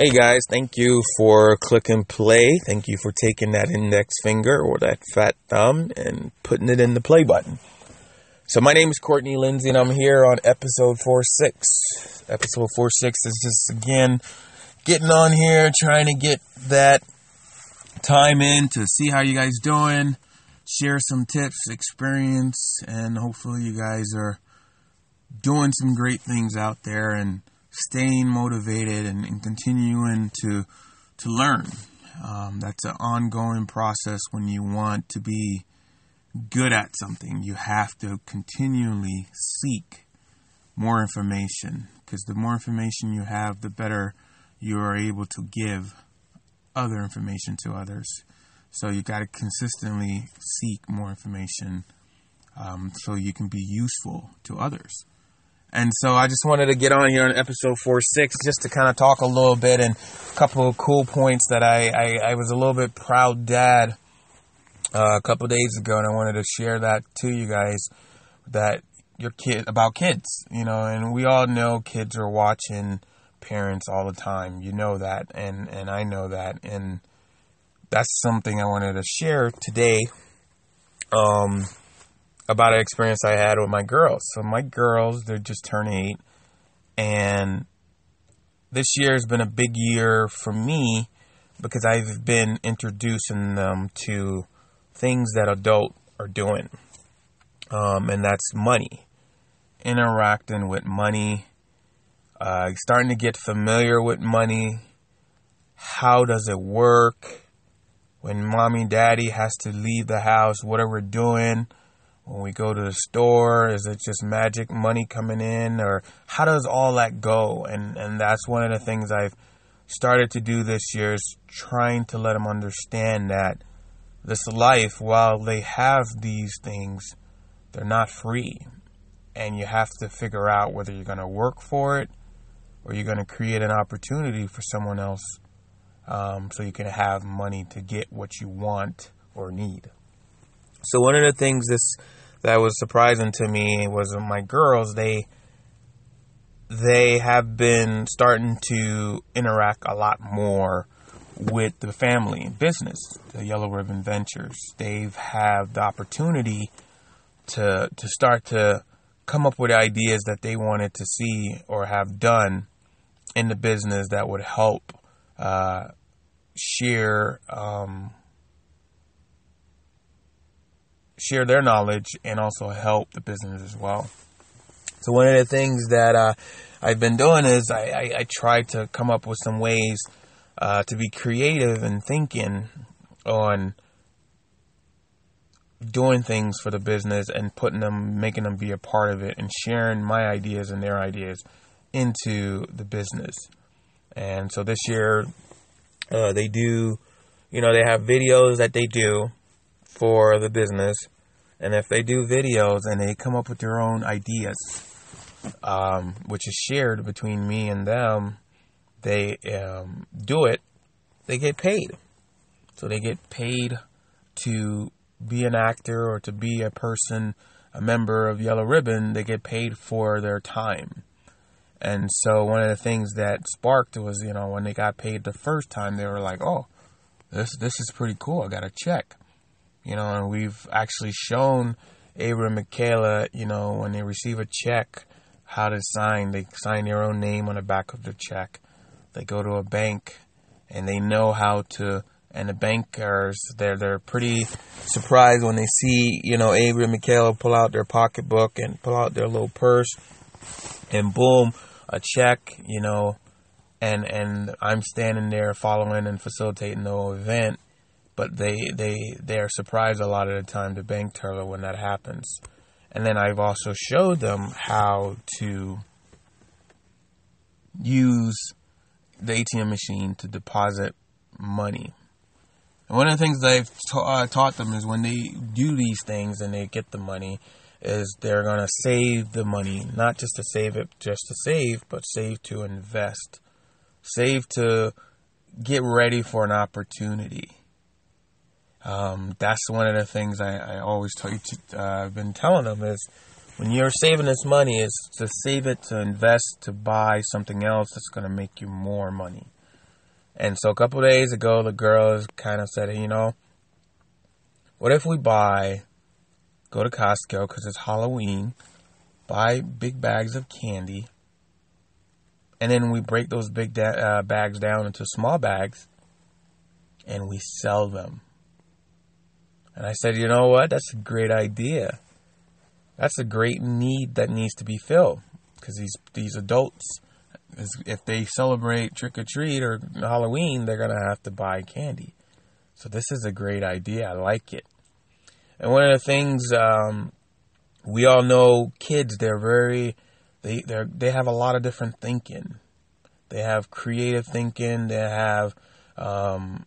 Hey guys, thank you for click and play. Thank you for taking that index finger or that fat thumb and putting it in the play button. So my name is Courtney Lindsay and I'm here on episode 46. Episode 46 is just again getting on here trying to get that time in to see how you guys doing, share some tips, experience, and hopefully you guys are doing some great things out there and staying motivated and, and continuing to to learn. Um, that's an ongoing process when you want to be good at something. You have to continually seek more information because the more information you have, the better you are able to give other information to others. So you got to consistently seek more information um, so you can be useful to others. And so I just wanted to get on here on episode 46 just to kind of talk a little bit and a couple of cool points that I, I, I was a little bit proud dad uh, a couple days ago and I wanted to share that to you guys that your kid about kids, you know, and we all know kids are watching parents all the time. You know that and, and I know that and that's something I wanted to share today. Um, about an experience I had with my girls. So my girls, they're just turning eight, and this year has been a big year for me because I've been introducing them to things that adult are doing, um, and that's money, interacting with money, uh, starting to get familiar with money. How does it work? When mommy and daddy has to leave the house, what are we doing? When we go to the store is it just magic money coming in or how does all that go? And and that's one of the things i've started to do this year is trying to let them understand that this life while they have these things they're not free. And you have to figure out whether you're going to work for it or you're going to create an opportunity for someone else um, so you can have money to get what you want or need. So one of the things this that was surprising to me was my girls they they have been starting to interact a lot more with the family and business, the Yellow Ribbon Ventures. They've have the opportunity to to start to come up with ideas that they wanted to see or have done in the business that would help uh, share um, share their knowledge and also help the business as well. So one of the things that uh, I've been doing is I, I, I, try to come up with some ways uh, to be creative and thinking on doing things for the business and putting them, making them be a part of it, and sharing my ideas and their ideas into the business. And so this year, uh, they do, you know, they have videos that they do for the business. And if they do videos and they come up with their own ideas, um, which is shared between me and them, they um, do it, they get paid. So they get paid to be an actor or to be a person, a member of Yellow Ribbon, they get paid for their time. And so one of the things that sparked was, you know, when they got paid the first time, they were like, "Oh, this this is pretty cool. I got a check." You know, and we've actually shown Avery and Michaela, you know, when they receive a check, how to sign. They sign their own name on the back of the check. They go to a bank and they know how to and the bankers they're they're pretty surprised when they see, you know, Avery and Michaela pull out their pocketbook and pull out their little purse and boom, a check, you know, and and I'm standing there following and facilitating the whole event but they they they are surprised a lot of the time to bank teller when that happens. And then I've also showed them how to use the ATM machine to deposit money. And one of the things I've ta- uh, taught them is when they do these things and they get the money, is they're going to save the money, not just to save it just to save, but save to invest. Save to get ready for an opportunity. Um, that's one of the things I, I always tell you. To, uh, I've been telling them is when you're saving this money, is to save it to invest to buy something else that's going to make you more money. And so a couple days ago, the girls kind of said, you know, what if we buy, go to Costco because it's Halloween, buy big bags of candy, and then we break those big da- uh, bags down into small bags, and we sell them. And I said, you know what? That's a great idea. That's a great need that needs to be filled because these these adults if they celebrate trick or treat or Halloween, they're going to have to buy candy. So this is a great idea. I like it. And one of the things um, we all know, kids they're very they they they have a lot of different thinking. They have creative thinking. They have um,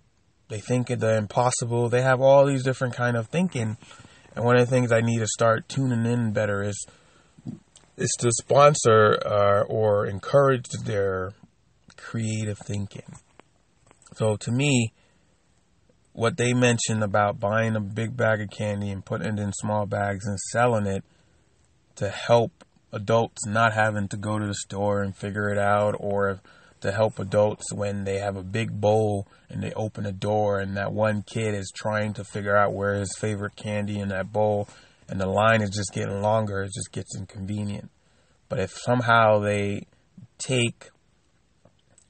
they think of the impossible. They have all these different kind of thinking. And one of the things I need to start tuning in better is is to sponsor uh, or encourage their creative thinking. So to me, what they mentioned about buying a big bag of candy and putting it in small bags and selling it to help adults not having to go to the store and figure it out or to help adults when they have a big bowl and they open a door and that one kid is trying to figure out where his favorite candy in that bowl and the line is just getting longer, it just gets inconvenient. But if somehow they take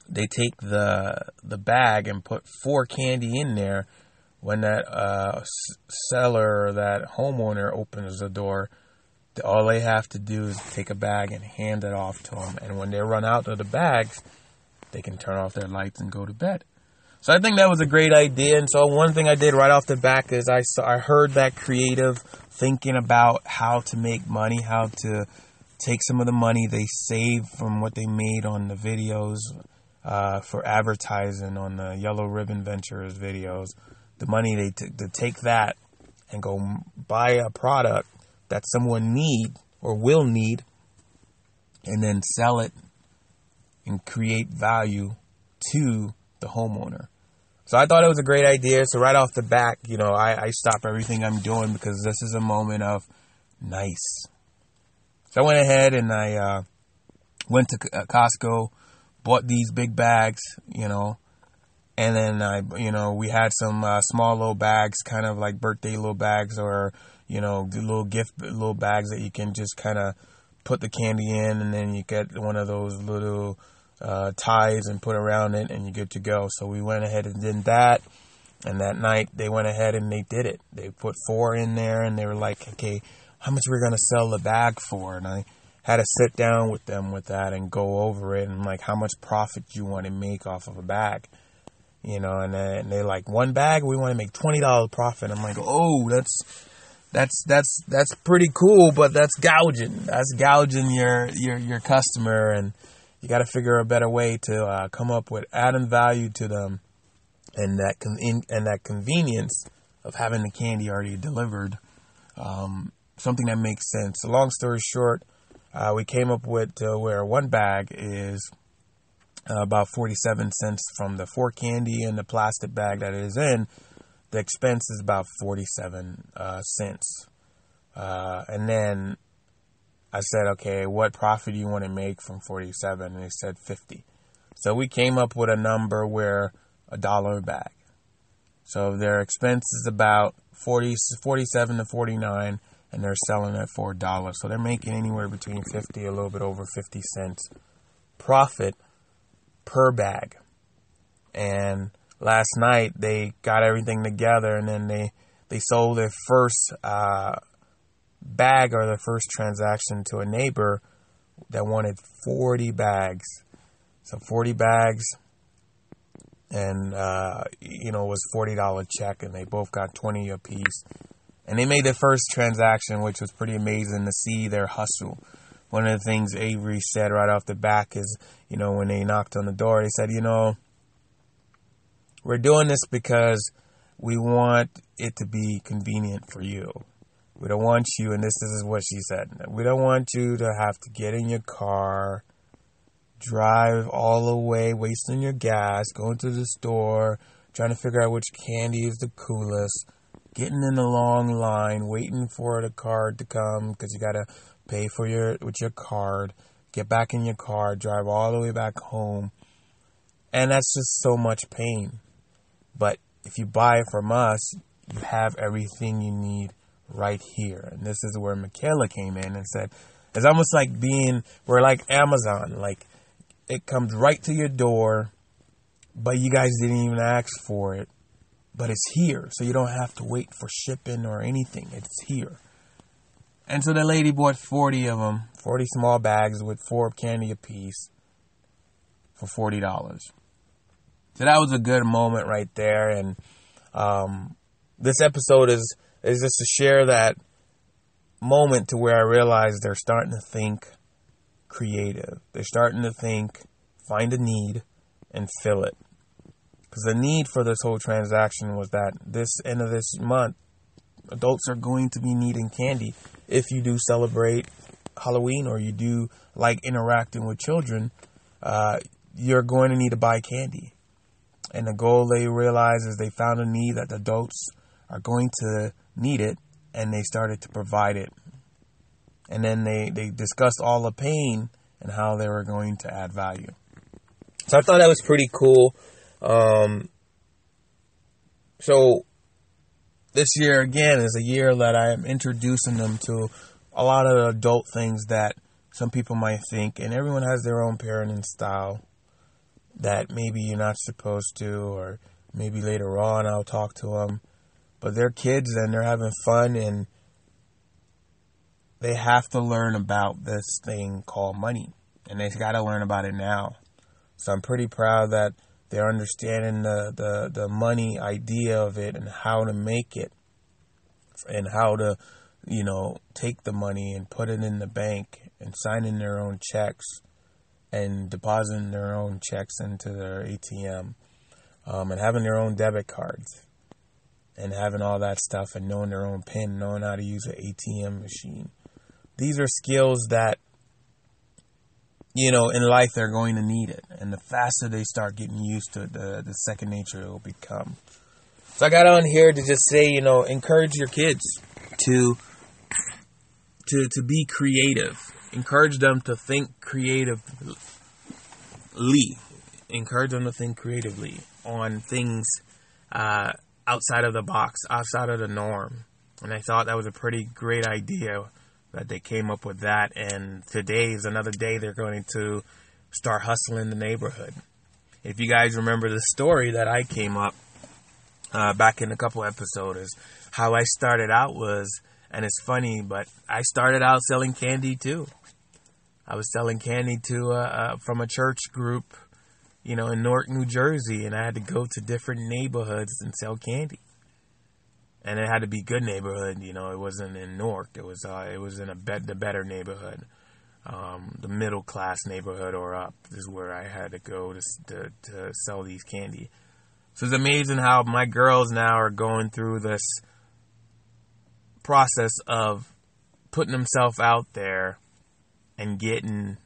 they take the the bag and put four candy in there, when that uh, seller or that homeowner opens the door, all they have to do is take a bag and hand it off to them. And when they run out of the bags, they can turn off their lights and go to bed. So I think that was a great idea. And so one thing I did right off the back is I saw, I heard that creative thinking about how to make money, how to take some of the money they save from what they made on the videos uh, for advertising on the Yellow Ribbon Ventures videos. The money they t- to take that and go buy a product that someone need or will need, and then sell it and create value to the homeowner. So I thought it was a great idea. So right off the back, you know, I, I stop everything I'm doing because this is a moment of nice. So I went ahead and I uh, went to uh, Costco, bought these big bags, you know, and then I, you know, we had some uh, small little bags, kind of like birthday little bags, or you know, little gift little bags that you can just kind of put the candy in, and then you get one of those little uh, ties and put around it, and you're good to go. So we went ahead and did that. And that night they went ahead and they did it. They put four in there and they were like, okay, how much we're going to sell the bag for. And I had to sit down with them with that and go over it and like how much profit you want to make off of a bag. You know, and, and they like one bag we want to make twenty dollars profit. I'm like, oh, that's that's that's that's pretty cool, but that's gouging. That's gouging your your your customer, and you got to figure a better way to uh, come up with adding value to them, and that con- in, and that convenience of having the candy already delivered. Um, something that makes sense. So long story short, uh, we came up with uh, where one bag is uh, about 47 cents from the four candy and the plastic bag that it is in. The expense is about 47 uh, cents. Uh, and then I said, okay, what profit do you want to make from 47? And they said 50. So we came up with a number where a dollar a bag. So their expense is about 40, 47 to 49 and they're selling at four dollars. So they're making anywhere between fifty, a little bit over fifty cents profit per bag. And last night they got everything together, and then they they sold their first uh, bag or their first transaction to a neighbor that wanted forty bags. So forty bags, and uh, you know it was forty dollar check, and they both got twenty apiece and they made their first transaction, which was pretty amazing to see their hustle. One of the things Avery said right off the back is, you know, when they knocked on the door, they said, you know, we're doing this because we want it to be convenient for you. We don't want you, and this, this is what she said. We don't want you to have to get in your car, drive all the way, wasting your gas, going to the store, trying to figure out which candy is the coolest getting in a long line, waiting for the card to come because you gotta pay for your with your card, get back in your car, drive all the way back home, And that's just so much pain. But if you buy it from us, you have everything you need right here. And this is where Michaela came in and said, it's almost like being, we're like Amazon. Like, it comes right to your door, but you guys didn't even ask for it. But it's here, so you don't have to wait for shipping or anything. It's here. And so the lady bought 40 of them, 40 small bags with four candy apiece for $40. So that was a good moment right there. And um, this episode is, is just to share that moment to where I realized they're starting to think creative. They're starting to think, find a need, and fill it. Because the need for this whole transaction was that this end of this month, adults are going to be needing candy. If you do celebrate Halloween or you do like interacting with children, uh, you're going to need to buy candy. And the goal they realized is they found a need that the adults are going to need it, and they started to provide it. And then they, they discussed all the pain and how they were going to add value. So I thought that was pretty cool. Um, so this year again is a year that I am introducing them to a lot of adult things that some people might think, and everyone has their own parenting style that maybe you're not supposed to, or maybe later on I'll talk to them. But they're kids and they're having fun, and they have to learn about this thing called money, and they've got to learn about it now. So I'm pretty proud that they're understanding the, the, the money idea of it and how to make it, and how to, you know, take the money and put it in the bank and signing their own checks and depositing their own checks into their ATM um, and having their own debit cards and having all that stuff and knowing their own PIN, knowing how to use an ATM machine. These are skills that, you know, in life they're going to need it. And the faster they start getting used to it, the, the second nature it will become. So I got on here to just say, you know, encourage your kids to to to be creative encourage them to think creatively. Encourage them to think creatively on things uh, outside of the box, outside of the norm. And I thought that was a pretty great idea that they came up with that. And today is another day they're going to start hustling the neighborhood. If you guys remember the story that I came up uh, back in a couple episodes, how I started out was, and it's funny, but I started out selling candy too. I was selling candy to uh, uh, from a church group, you know, in Newark, New Jersey, and I had to go to different neighborhoods and sell candy. And it had to be good neighborhood, you know. It wasn't in Newark. It was uh, it was in a the better neighborhood, um, the middle class neighborhood or up is where I had to go to, to to sell these candy. So it's amazing how my girls now are going through this process of putting themselves out there and getting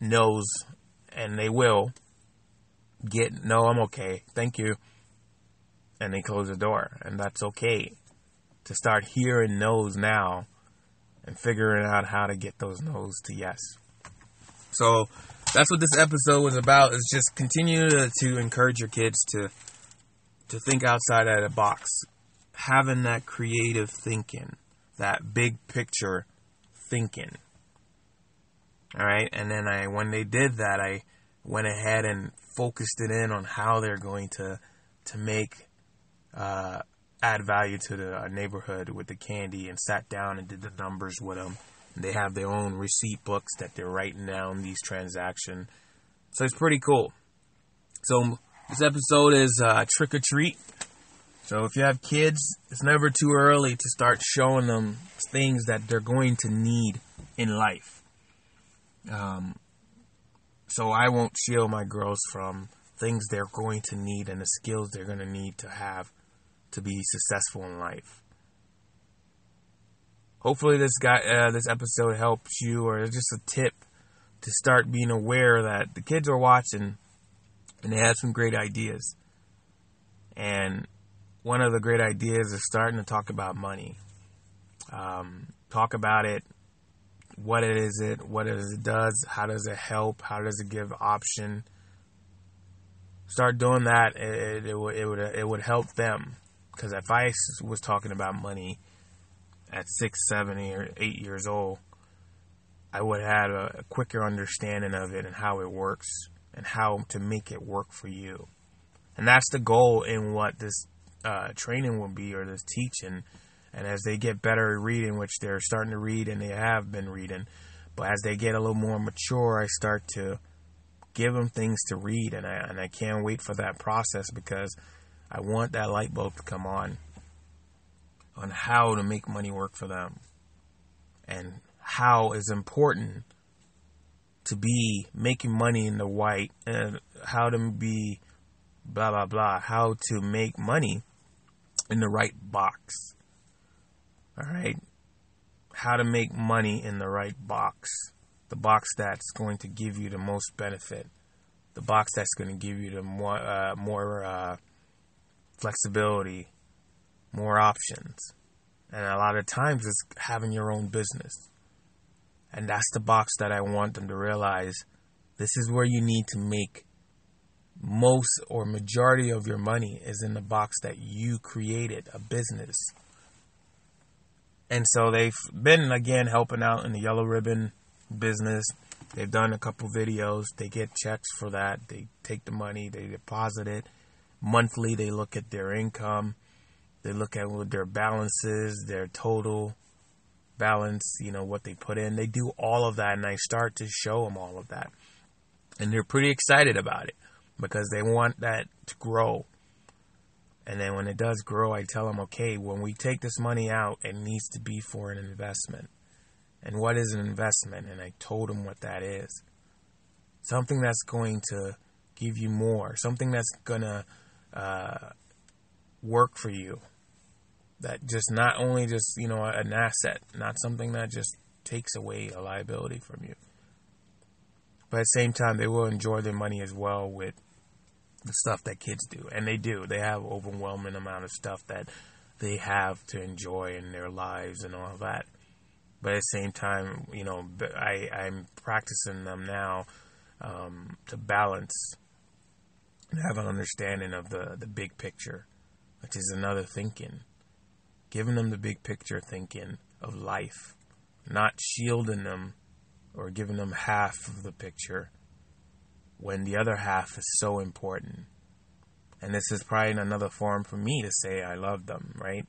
no's, and they will get no, I'm okay, thank you, and they close the door, and that's okay. To start hearing no's now and figuring out how to get those no's to yes. So that's what this episode was about. Is just continue to, to encourage your kids to to think outside of the box, having that creative thinking, that big picture thinking. All right, and then I when they did that, I went ahead and focused it in on how they're going to to make uh, add value to the neighborhood with the candy, and sat down and did the numbers with them. And they have their own receipt books that they're writing down these transactions. So it's pretty cool. So this episode is uh, trick or treat. So if you have kids, it's never too early to start showing them things that they're going to need in life. Um, so I won't shield my girls from things they're going to need and the skills they're going to need to have to be successful in life. Hopefully, this guy, uh, this episode helps you, or just a tip to start being aware that the kids are watching and they have some great ideas. And one of the great ideas is starting to talk about money. Um, talk about it what it is it, what it, it does, how does it help, how does it give option, start doing that, it, it, would it would it would help them. Because if I was talking about money at six, seven, or eight years old, I would have a, a quicker understanding of it and how it works and how to make it work for you. And that's the goal in what this uh, training will be or this teaching. And as they get better at reading, which they're starting to read and they have been reading, but as they get a little more mature, I start to give them things to read, and I and I can't wait for that process because I want that light bulb to come on on how to make money work for them and how is important to be making money in the white and how to be blah blah blah how to make money in the right box all right how to make money in the right box the box that's going to give you the most benefit the box that's going to give you the more uh, more uh, flexibility more options and a lot of times it's having your own business and that's the box that I want them to realize this is where you need to make most or majority of your money is in the box that you created, a business. And so they've been again helping out in the yellow ribbon business. They've done a couple videos. They get checks for that. They take the money, they deposit it. Monthly, they look at their income. They look at what their balances, their total balance, you know, what they put in. They do all of that, and I start to show them all of that. And they're pretty excited about it because they want that to grow. And then when it does grow, I tell them, okay, when we take this money out, it needs to be for an investment. And what is an investment? And I told them what that is. Something that's going to give you more, something that's going to uh, work for you, that just not only just you know an asset, not something that just takes away a liability from you. But at the same time, they will enjoy their money as well with the stuff that kids do, and they do. They have overwhelming amount of stuff that they have to enjoy in their lives and all that. But at the same time, you know, I I'm practicing them now um, to balance and have an understanding of the the big picture, which is another thinking giving them the big picture thinking of life, not shielding them or giving them half of the picture when the other half is so important. And this is probably another form for me to say I love them, right?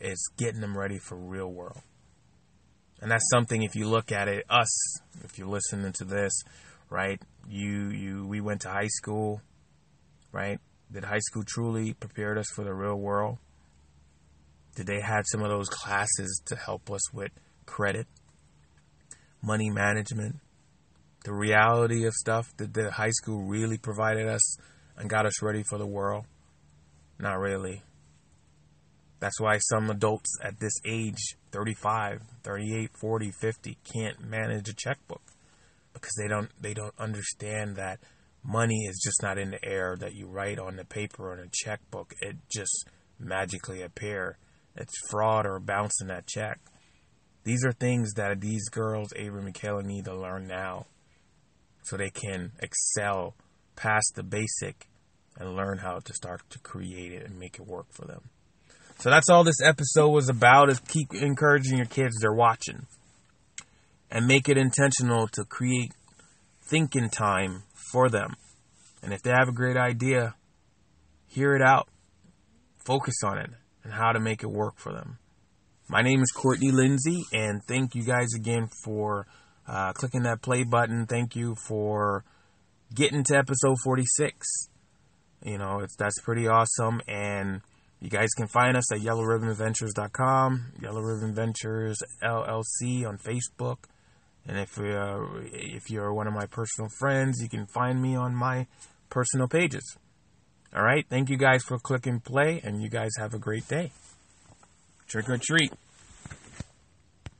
It's getting them ready for real world. And that's something if you look at it, us, if you're listening to this, right? You you we went to high school, right? Did high school truly prepare us for the real world? Did they have some of those classes to help us with credit, money management, the reality of stuff that the high school really provided us and got us ready for the world? Not really. That's why some adults at this age, 35, 38, 40, 50, can't manage a checkbook because they don't they don't understand that money is just not in the air that you write on the paper on a checkbook. It just magically appear it's fraud or bouncing that check. These are things that these girls, Avery and Michaela, need to learn now so they can excel past the basic and learn how to start to create it and make it work for them. So that's all this episode was about is keep encouraging your kids they're watching and make it intentional to create thinking time for them. And if they have a great idea, hear it out. Focus on it and how to make it work for them. My name is Courtney Lindsay, and thank you guys again for uh, clicking that play button. Thank you for getting to episode 46. You know, it's that's pretty awesome, and you guys can find us at YellowRibbonVentures.com, Yellow Ribbon Ventures LLC on Facebook. And if uh, if you're one of my personal friends, you can find me on my personal pages. All right. Thank you guys for clicking play, and you guys have a great day. Trick or treat.